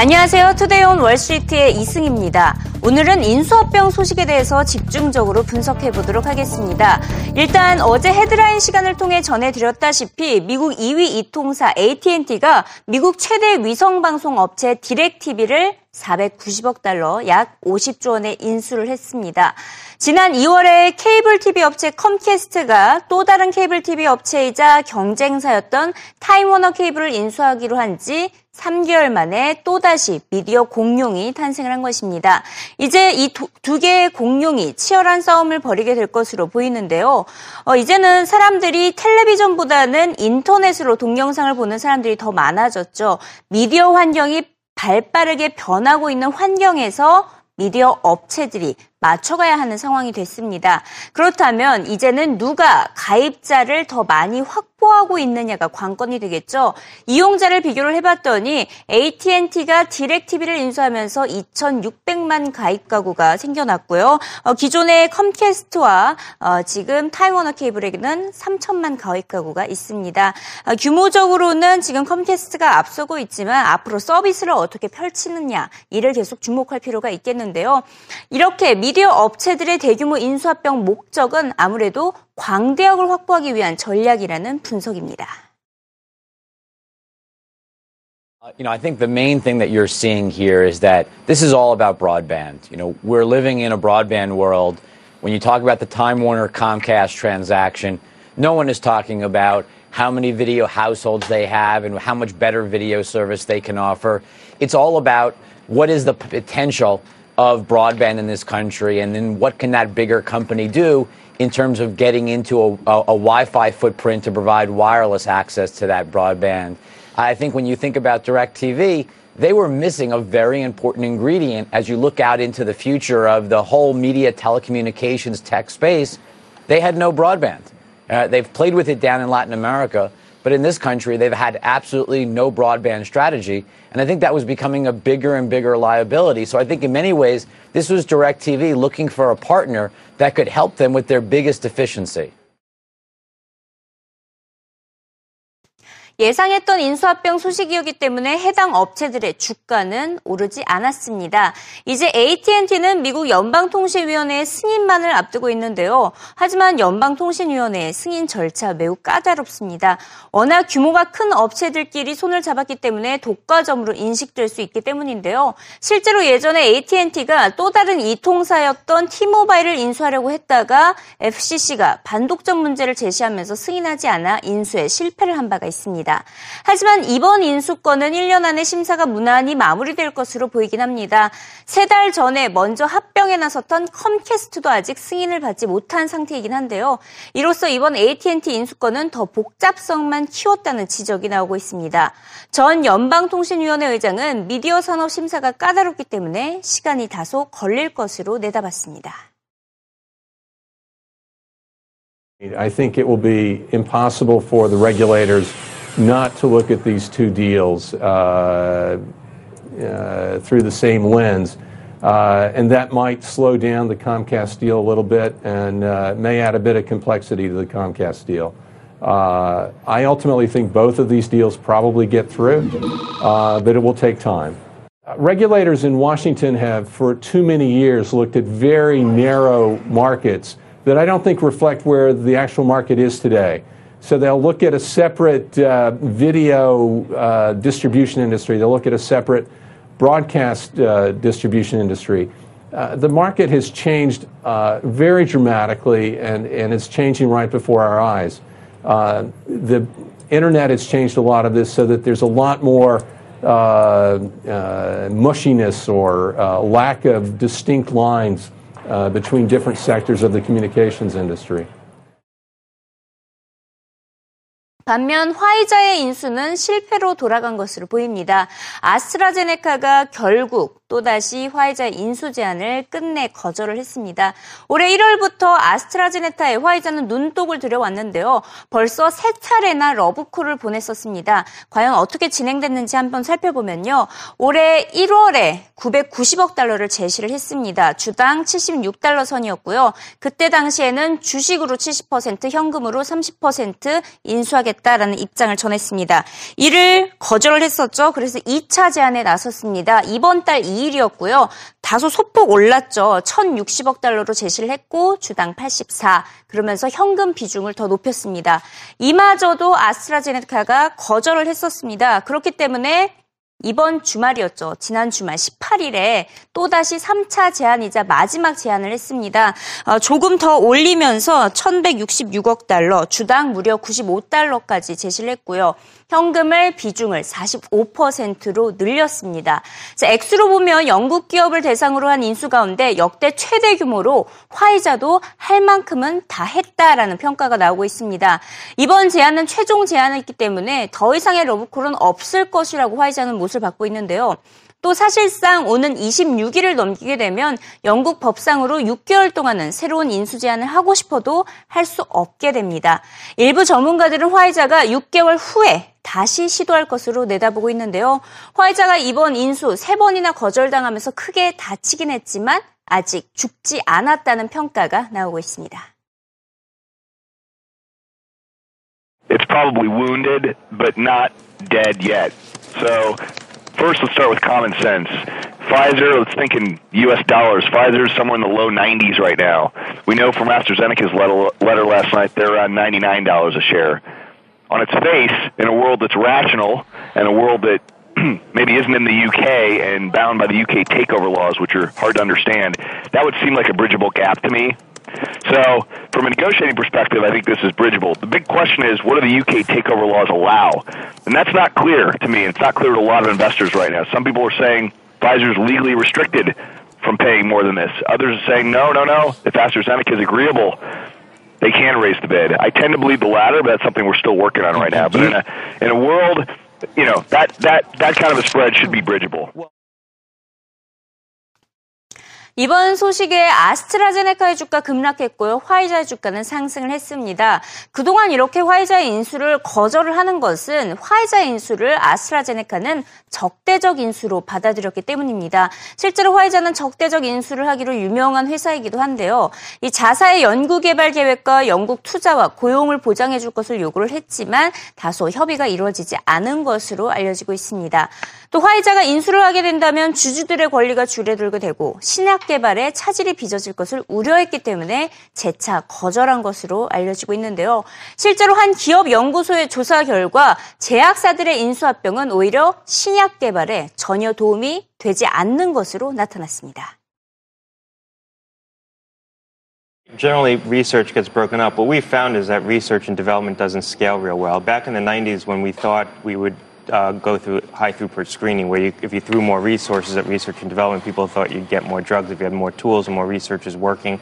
안녕하세요. 투데이 온 월스트리트의 이승입니다. 오늘은 인수합병 소식에 대해서 집중적으로 분석해 보도록 하겠습니다. 일단 어제 헤드라인 시간을 통해 전해드렸다시피 미국 2위 이통사 AT&T가 미국 최대 위성방송 업체 디렉TV를 490억 달러, 약 50조 원에 인수를 했습니다. 지난 2월에 케이블 TV 업체 컴캐스트가 또 다른 케이블 TV 업체이자 경쟁사였던 타임워너 케이블을 인수하기로 한 지 3개월 만에 또다시 미디어 공룡이 탄생을 한 것입니다. 이제 이 두 개의 공룡이 치열한 싸움을 벌이게 될 것으로 보이는데요. 어, 이제는 사람들이 텔레비전보다는 인터넷으로 동영상을 보는 사람들이 더 많아졌죠. 미디어 환경이 발 빠르게 변하고 있는 환경에서 미디어 업체들이 맞춰가야 하는 상황이 됐습니다. 그렇다면 이제는 누가 가입자를 더 많이 확보하고 있느냐가 관건이 되겠죠. 이용자를 비교를 해봤더니 AT&T가 디렉TV를 인수하면서 2,600만 가입 가구가 생겨났고요. 어, 기존의 컴캐스트와 어, 지금 타임워너 케이블에게는 3천만 가입 가구가 있습니다. 어, 규모적으로는 지금 컴캐스트가 앞서고 있지만 앞으로 서비스를 어떻게 펼치느냐 이를 계속 주목할 필요가 있겠는데요. 이렇게 미 디어 업체들의 대규모 인수합병 목적은 아무래도 광대역을 확보하기 위한 전략이라는 분석입니다. You know, I think the main thing that you're seeing here is that this is all about broadband. You know, we're living in a broadband world. When you talk about the Time Warner Comcast transaction, no one is talking about how many video households they have and how much better video service they can offer. It's all about what is the potential of broadband in this country, and then what can that bigger company do in terms of getting into a, a, a Wi-Fi footprint to provide wireless access to that broadband. I think when you think about DirecTV, they were missing a very important ingredient as you look out into the future of the whole media telecommunications tech space. They had no broadband. Uh, they've played with it down in Latin America, but in this country, they've had absolutely no broadband strategy. And I think that was becoming a bigger and bigger liability. So I think in many ways, this was DirecTV looking for a partner that could help them with their biggest deficiency. 예상했던 인수합병 소식이었기 때문에 해당 업체들의 주가는 오르지 않았습니다. 이제 AT&T는 미국 연방통신위원회의 승인만을 앞두고 있는데요. 하지만 연방통신위원회의 승인 절차 매우 까다롭습니다. 워낙 규모가 큰 업체들끼리 손을 잡았기 때문에 독과점으로 인식될 수 있기 때문인데요. 실제로 예전에 AT&T가 또 다른 이통사였던 T모바일을 인수하려고 했다가 FCC가 반독점 문제를 제시하면서 승인하지 않아 인수에 실패를 한 바가 있습니다. 있습니다. 하지만 이번 인수권은 1년 안에 심사가 무난히 마무리될 것으로 보이긴 합니다. 세 달 전에 먼저 합병에 나섰던 컴캐스트도 아직 승인을 받지 못한 상태이긴 한데요. 이로써 이번 AT&T 인수권은 더 복잡성만 키웠다는 지적이 나오고 있습니다. 전 연방통신위원회 의장은 미디어 산업 심사가 까다롭기 때문에 시간이 다소 걸릴 것으로 내다봤습니다. I think it will be impossible for the regulators not to look at these two deals uh, uh, through the same lens. Uh, and that might slow down the Comcast deal a little bit and uh, may add a bit of complexity to the Comcast deal. Uh, I ultimately think both of these deals probably get through, uh, but it will take time. Regulators in Washington have, for too many years, looked at very narrow markets that I don't think reflect where the actual market is today. So they'll look at a separate uh, video uh, distribution industry. They'll look at a separate broadcast uh, distribution industry. Uh, the market has changed uh, very dramatically, and, and it's changing right before our eyes. Uh, the internet has changed a lot of this so that there's a lot more mushiness or lack of distinct lines between different sectors of the communications industry. 반면 화이자의 인수는 실패로 돌아간 것으로 보입니다. 아스트라제네카가 결국 또다시 화이자 인수 제한을 끝내 거절을 했습니다. 올해 1월부터 아스트라제네카의 화이자는 눈독을 들여왔는데요. 벌써 세 차례나 러브콜을 보냈었습니다. 과연 어떻게 진행됐는지 한번 살펴보면요. 올해 1월에 990억 달러를 제시를 했습니다. 주당 76달러 선이었고요. 그때 당시에는 주식으로 70%, 현금으로 30% 인수하겠다라는 입장을 전했습니다. 이를 거절을 했었죠. 그래서 2차 제안에 나섰습니다. 이번 달 2 일이었고요. 다소 소폭 올랐죠. 1,060억 달러로 제시를 했고 주당 84. 그러면서 현금 비중을 더 높였습니다. 이마저도 아스트라제네카가 거절을 했었습니다. 그렇기 때문에 이번 주말이었죠. 지난 주말 18일에 또다시 3차 제안이자 마지막 제안을 했습니다. 어, 조금 더 올리면서 1166억 달러, 주당 무려 95달러까지 제시를 했고요. 현금을 비중을 45%로 늘렸습니다. 액수로 보면 영국 기업을 대상으로 한 인수 가운데 역대 최대 규모로 화이자도 할 만큼은 다 했다라는 평가가 나오고 있습니다. 이번 제안은 최종 제안이기 때문에 더 이상의 러브콜은 없을 것이라고 화이자는 못을 받고 있는데요. 또 사실상 오는 26일을 넘기게 되면 영국 법상으로 6개월 동안은 새로운 인수 제안을 하고 싶어도 할 수 없게 됩니다. 일부 전문가들은 화이자가 6개월 후에 다시 시도할 것으로 내다보고 있는데요. 화이자가 이번 인수 3번이나 거절당하면서 크게 다치긴 했지만 아직 죽지 않았다는 평가가 나오고 있습니다. It's probably wounded, but not dead yet. So First, let's start with common sense. Pfizer, let's think in U.S. dollars. Pfizer is somewhere in the low 90s right now. We know from AstraZeneca's letter, last night they're around $99 a share. On its face, in a world that's rational and a world that maybe isn't in the UK and bound by the UK takeover laws, which are hard to understand, that would seem like a bridgeable gap to me. So, from a negotiating perspective, I think this is bridgeable. The big question is, what do the UK takeover laws allow? And that's not clear to me. It's not clear to a lot of investors right now. Some people are saying Pfizer is legally restricted from paying more than this. Others are saying, no, no, no. If AstraZeneca is agreeable, they can raise the bid. I tend to believe the latter, but that's something we're still working on right now. But in a in a world, you know, that that that kind of a spread should be bridgeable. 이번 소식에 아스트라제네카의 주가 급락했고요. 화이자의 주가는 상승을 했습니다. 그동안 이렇게 화이자의 인수를 거절을 하는 것은 화이자의 인수를 아스트라제네카는 적대적 인수로 받아들였기 때문입니다. 실제로 화이자는 적대적 인수를 하기로 유명한 회사이기도 한데요. 이 자사의 연구개발 계획과 영국 투자와 고용을 보장해 줄 것을 요구를 했지만 다소 협의가 이루어지지 않은 것으로 알려지고 있습니다. 또 화이자가 인수를 하게 된다면 주주들의 권리가 줄어들게 되고 신약 개발에 차질이 빚어질 것을 우려했기 때문에 재차 거절한 것으로 알려지고 있는데요. 실제로 한 기업 연구소의 조사 결과 제약사들의 인수합병은 오히려 신약 개발에 전혀 도움이 되지 않는 것으로 나타났습니다. Generally, research gets broken up. What we found is that research and development doesn't scale real well. Back in the 90s, when we thought we would uh, go through high throughput screening, where you, if you threw more resources at research and development, people thought you'd get more drugs if you had more tools and more researchers working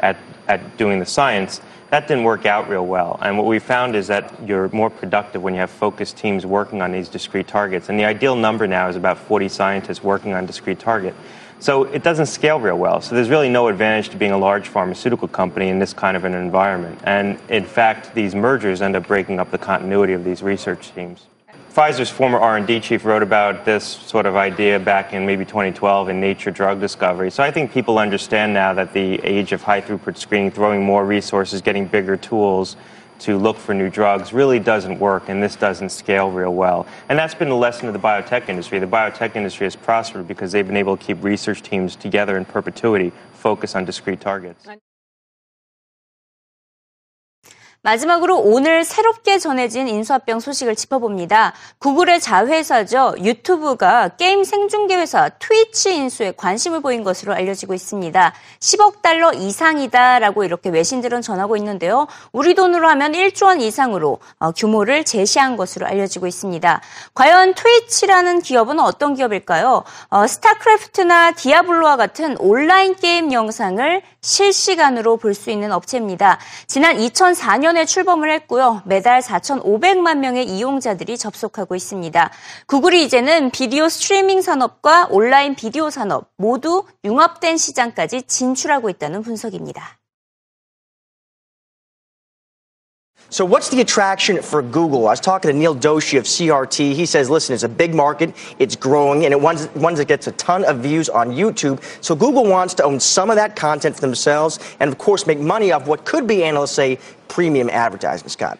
at, at doing the science. That didn't work out real well. And what we found is that you're more productive when you have focused teams working on these discrete targets. And the ideal number now is about 40 scientists working on discrete target. So it doesn't scale real well. So there's really no advantage to being a large pharmaceutical company in this kind of an environment. And in fact, these mergers end up breaking up the continuity of these research teams. Pfizer's former R&D chief wrote about this sort of idea back in maybe 2012 in Nature Drug Discovery. So I think people understand now that the age of high throughput screening, throwing more resources, getting bigger tools to look for new drugs really doesn't work and this doesn't scale real well. And that's been the lesson of the biotech industry. The biotech industry has prospered because they've been able to keep research teams together in perpetuity, focus on discrete targets. 마지막으로 오늘 새롭게 전해진 인수합병 소식을 짚어봅니다. 구글의 자회사죠. 유튜브가 게임 생중계 회사 트위치 인수에 관심을 보인 것으로 알려지고 있습니다. 10억 달러 이상이다라고 이렇게 외신들은 전하고 있는데요. 우리 돈으로 하면 1조 원 이상으로 어, 규모를 제시한 것으로 알려지고 있습니다. 과연 트위치라는 기업은 어떤 기업일까요? 어, 스타크래프트나 디아블로와 같은 온라인 게임 영상을 실시간으로 볼 수 있는 업체입니다. 지난 2004년에 출범을 했고요. 매달 4,500만 명의 이용자들이 접속하고 있습니다. 구글이 이제는 비디오 스트리밍 산업과 온라인 비디오 산업 모두 융합된 시장까지 진출하고 있다는 분석입니다. So what's the attraction for Google? I was talking to Neil Doshi of CRT. He says, listen, it's a big market, it's growing, and it ones, that gets a ton of views on YouTube. So Google wants to own some of that content for themselves and, of course, make money off what could be, analysts say, premium advertising, Scott.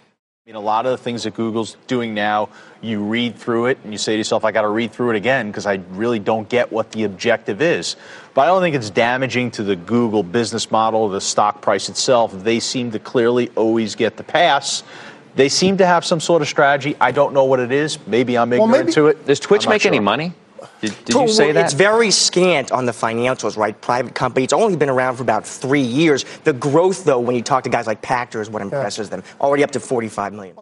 I mean, a lot of the things that Google's doing now, you read through it and you say to yourself, I got to read through it again because I really don't get what the objective is. But I don't think it's damaging to the Google business model, the stock price itself. They seem to clearly always get the pass. They seem to have some sort of strategy. I don't know what it is. Maybe I'm ignorant maybe- to it. Does Twitch I'm not make any money? Did, did you say that? It's very scant on the financials, right? Private company. It's only been around for about three years. The growth, though, when you talk to guys like Pactor, is what impresses them. Already up to 45 million.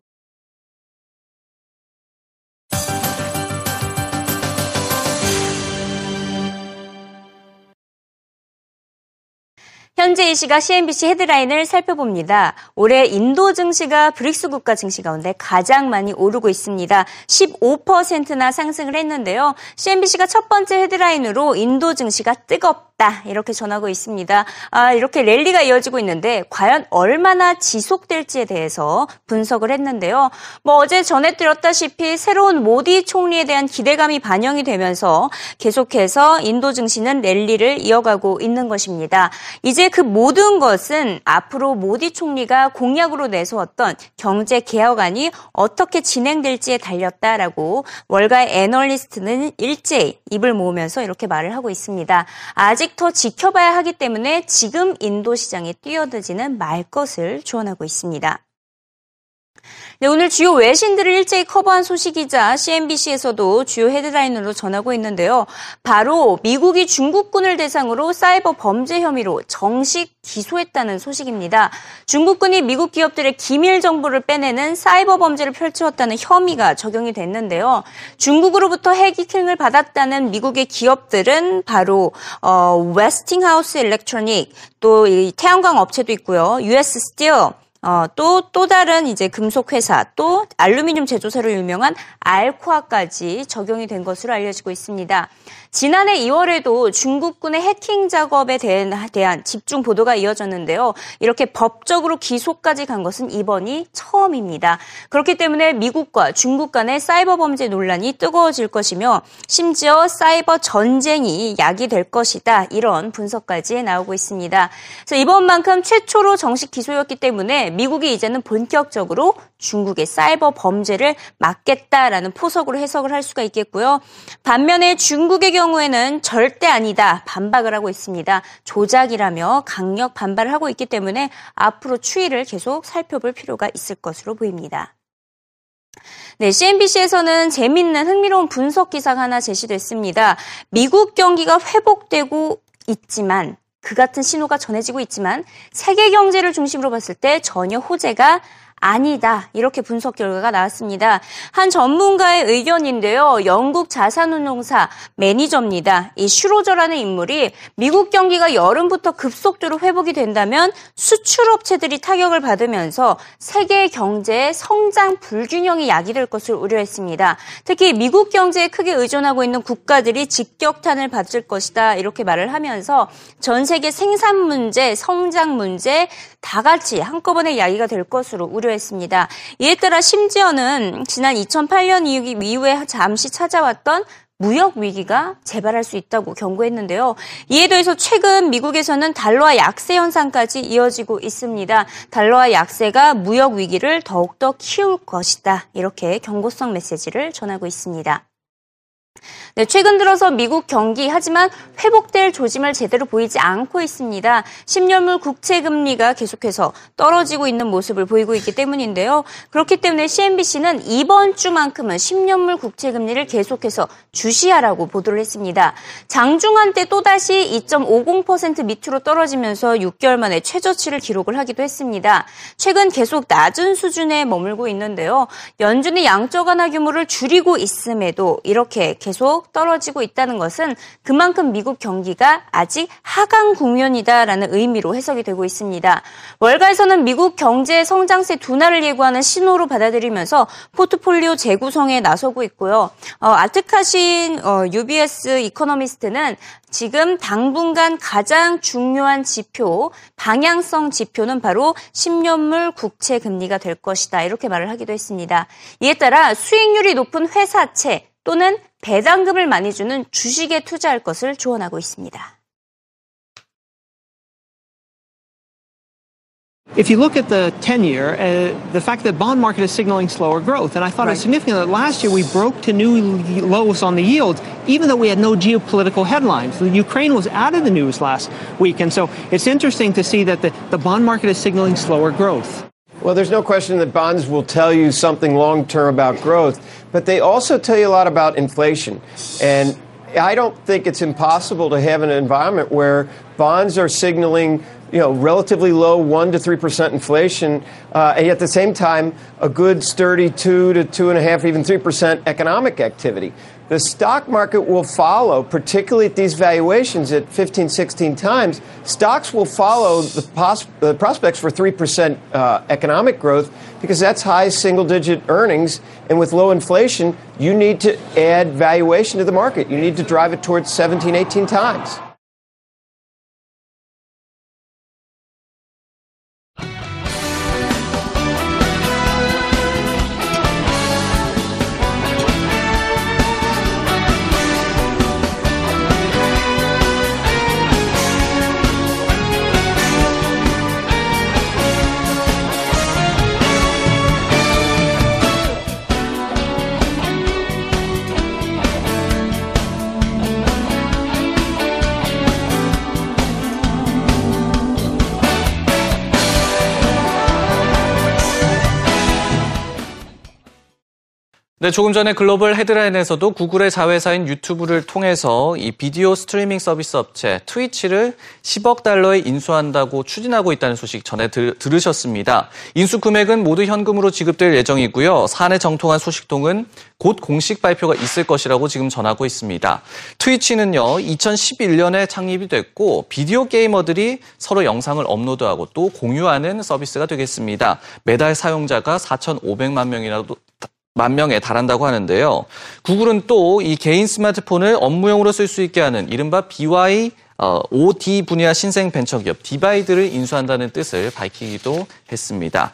현재 이 시각 CNBC 헤드라인을 살펴봅니다. 올해 인도 증시가 브릭스 국가 증시 가운데 가장 많이 오르고 있습니다. 15%나 상승을 했는데요. CNBC가 첫 번째 헤드라인으로 인도 증시가 뜨겁다 이렇게 전하고 있습니다. 아, 이렇게 랠리가 이어지고 있는데 과연 얼마나 지속될지에 대해서 분석을 했는데요. 뭐 어제 전해드렸다시피 새로운 모디 총리에 대한 기대감이 반영이 되면서 계속해서 인도 증시는 랠리를 이어가고 있는 것입니다. 이제 그 모든 것은 앞으로 모디 총리가 공약으로 내세웠던 경제 개혁안이 어떻게 진행될지에 달렸다라고 월가의 애널리스트는 일제히 입을 모으면서 이렇게 말을 하고 있습니다. 아직 더 지켜봐야 하기 때문에 지금 인도 시장에 뛰어들지는 말 것을 조언하고 있습니다. 네, 오늘 주요 외신들을 일제히 커버한 소식이자 CNBC에서도 주요 헤드라인으로 전하고 있는데요. 바로 미국이 중국군을 대상으로 사이버 범죄 혐의로 정식 기소했다는 소식입니다. 중국군이 미국 기업들의 기밀 정보를 빼내는 사이버 범죄를 펼치었다는 혐의가 적용이 됐는데요. 중국으로부터 해킹을 받았다는 미국의 기업들은 바로 어, 웨스팅하우스 일렉트로닉 또이 태양광 업체도 있고요. US 스틸 어, 또, 또 다른 이제 금속회사, 또 알루미늄 제조사로 유명한 알코아까지 적용이 된 것으로 알려지고 있습니다. 지난해 2월에도 중국군의 해킹 작업에 대한, 집중 보도가 이어졌는데요. 이렇게 법적으로 기소까지 간 것은 이번이 처음입니다. 그렇기 때문에 미국과 중국 간의 사이버 범죄 논란이 뜨거워질 것이며 심지어 사이버 전쟁이 야기될 것이다. 이런 분석까지 나오고 있습니다. 그래서 이번만큼 최초로 정식 기소였기 때문에 미국이 이제는 본격적으로 중국의 사이버 범죄를 막겠다라는 포석으로 해석을 할 수가 있겠고요. 반면에 중국의 경우 에는 절대 아니다 반박을 하고 있습니다. 조작이라며 강력 반발을 하고 있기 때문에 앞으로 추이를 계속 살펴볼 필요가 있을 것으로 보입니다. 네, CNBC에서는 재밌는 흥미로운 분석 기사가 하나 제시됐습니다. 미국 경기가 회복되고 있지만 그 같은 신호가 전해지고 있지만 세계 경제를 중심으로 봤을 때 전혀 호재가 아니다. 이렇게 분석 결과가 나왔습니다. 한 전문가의 의견인데요. 영국 자산운용사 매니저입니다. 이 슈로저라는 인물이 미국 경기가 여름부터 급속도로 회복이 된다면 수출업체들이 타격을 받으면서 세계 경제의 성장 불균형이 야기될 것을 우려했습니다. 특히 미국 경제에 크게 의존하고 있는 국가들이 직격탄을 받을 것이다. 이렇게 말을 하면서 전 세계 생산 문제, 성장 문제 다 같이 한꺼번에 야기가 될 것으로 우려 했습니다. 이에 따라 심지어는 지난 2008년 이후에 잠시 찾아왔던 무역 위기가 재발할 수 있다고 경고했는데요. 이에 더해서 최근 미국에서는 달러화 약세 현상까지 이어지고 있습니다. 달러화 약세가 무역 위기를 더욱더 키울 것이다. 이렇게 경고성 메시지를 전하고 있습니다. 네, 최근 들어서 미국 경기 하지만 회복될 조짐을 제대로 보이지 않고 있습니다. 10년물 국채 금리가 계속해서 떨어지고 있는 모습을 보이고 있기 때문인데요. 그렇기 때문에 CNBC는 이번 주만큼은 10년물 국채 금리를 계속해서 주시하라고 보도를 했습니다. 장중한 때 또다시 2.50% 밑으로 떨어지면서 6개월 만에 최저치를 기록을 하기도 했습니다. 최근 계속 낮은 수준에 머물고 있는데요. 연준이 양적 완화 규모를 줄이고 있음에도 이렇게 계속 떨어지고 있다는 것은 그만큼 미국 경기가 아직 하강 국면이다라는 의미로 해석이 되고 있습니다. 월가에서는 미국 경제 성장세 둔화를 예고하는 신호로 받아들이면서 포트폴리오 재구성에 나서고 있고요. 어, 아트카신 어, UBS 이코노미스트는 지금 당분간 가장 중요한 지표, 방향성 지표는 바로 10년물 국채 금리가 될 것이다. 이렇게 말을 하기도 했습니다. 이에 따라 수익률이 높은 회사채 또는 배당금을 많이 주는 주식에 투자할 것을 조언하고 있습니다. If you look at the 10 year, uh, the fact that bond market is signaling slower growth, and I thought right. it was significant that last year we broke to new lows on the yields, even though we had no geopolitical headlines. The Ukraine was out of the news last week, and so it's interesting to see that the, the bond market is signaling slower growth. Well, there's no question that bonds will tell you something long term about growth, but they also tell you a lot about inflation. And I don't think it's impossible to have an environment where bonds are signaling you know, relatively low one to three percent inflation, uh, and at the same time, a good sturdy two to two and a half, even three percent economic activity. The stock market will follow, particularly at these valuations at 15, 16 times. Stocks will follow the, pos- the prospects for 3% uh, economic growth because that's high single digit earnings. And with low inflation, you need to add valuation to the market. You need to drive it towards 17, 18 times. 네, 조금 전에 글로벌 헤드라인에서도 구글의 자회사인 유튜브를 통해서 이 비디오 스트리밍 서비스 업체 트위치를 10억 달러에 인수한다고 추진하고 있다는 소식 전해 들, 으셨습니다 인수 금액은 모두 현금으로 지급될 예정이고요. 사내 정통한 소식통은 곧 공식 발표가 있을 것이라고 지금 전하고 있습니다. 트위치는요, 2011년에 창립이 됐고 비디오 게이머들이 서로 영상을 업로드하고 또 공유하는 서비스가 되겠습니다. 매달 사용자가 4,500만 명이라도 만 명에 달한다고 하는데요. 구글은 또 이 개인 스마트폰을 업무용으로 쓸 수 있게 하는 이른바 BY 어, 분야 신생 벤처기업 디바이드를 인수한다는 뜻을 밝히기도 했습니다.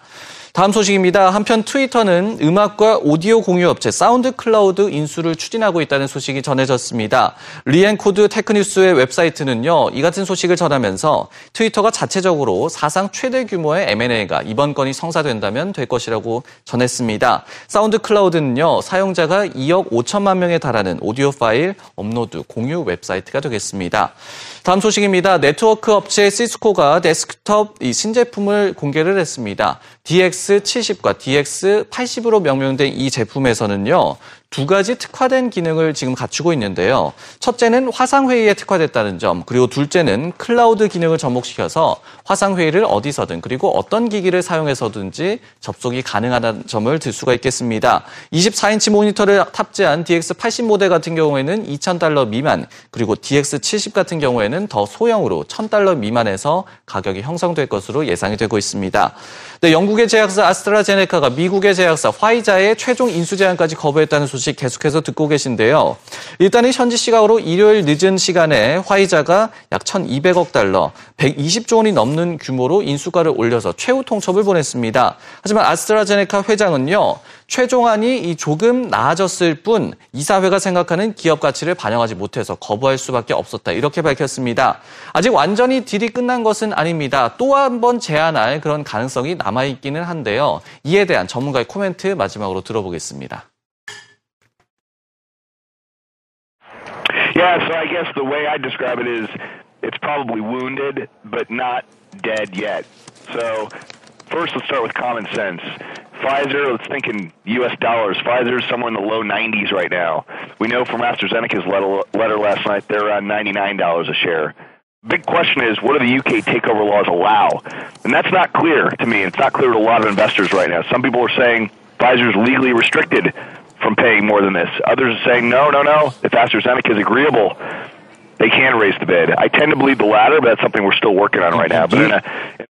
다음 소식입니다. 한편 트위터는 음악과 오디오 공유 업체 사운드 클라우드 인수를 추진하고 있다는 소식이 전해졌습니다. 리코드 테크 뉴스의 웹사이트는요, 이 같은 소식을 전하면서 트위터가 자체적으로 사상 최대 규모의 M&A가 이번 건이 성사된다면 될 것이라고 전했습니다. 사운드 클라우드는요, 사용자가 2억 5천만 명에 달하는 오디오 파일 업로드 공유 웹사이트가 되겠습니다. 다음 소식입니다. 네트워크 업체 시스코가 데스크톱 신제품을 공개를 했습니다. DX70과 DX80으로 명명된 이 제품에서는요. 두 가지 특화된 기능을 지금 갖추고 있는데요. 첫째는 화상회의에 특화됐다는 점, 그리고 둘째는 클라우드 기능을 접목시켜서 화상회의를 어디서든 그리고 어떤 기기를 사용해서든지 접속이 가능하다는 점을 들 수가 있겠습니다. 24인치 모니터를 탑재한 DX80 모델 같은 경우에는 2,000달러 미만, 그리고 DX70 같은 경우에는 더 소형으로 1,000달러 미만에서 가격이 형성될 것으로 예상이 되고 있습니다. 네, 영국의 제약사 아스트라제네카가 미국의 제약사 화이자의 최종 인수 제한까지 거부했다는 소식 계속해서 듣고 계신데요. 일단 은 현지 시각으로 일요일 늦은 시간에 화이자가 약 1,200억 달러, 120조 원이 넘는 규모로 인수가를 올려서 최후 통첩을 보냈습니다. 하지만 아스트라제네카 회장은요. 최종안이 조금 나아졌을 뿐 이사회가 생각하는 기업 가치를 반영하지 못해서 거부할 수밖에 없었다. 이렇게 밝혔습니다. 아직 완전히 딜이 끝난 것은 아닙니다. 또 한 번 제안할 그런 가능성이 남아있기는 한데요. 이에 대한 전문가의 코멘트 마지막으로 들어보겠습니다. Yeah, so I guess the way I describe it is it's probably wounded, but not dead yet. So first, let's start with common sense. Pfizer, let's think in U.S. dollars. Pfizer's somewhere in the low 90s right now. We know from AstraZeneca's letter, letter last night they're around $99 a share. Big question is, what do the UK takeover laws allow? And that's not clear to me. It's not clear to a lot of investors right now. Some people are saying Pfizer's legally restricted from paying more than this. Others are saying, no, no, no. If AstraZeneca is agreeable, they can raise the bid. I tend to believe the latter, but that's something we're still working on right now. But in a,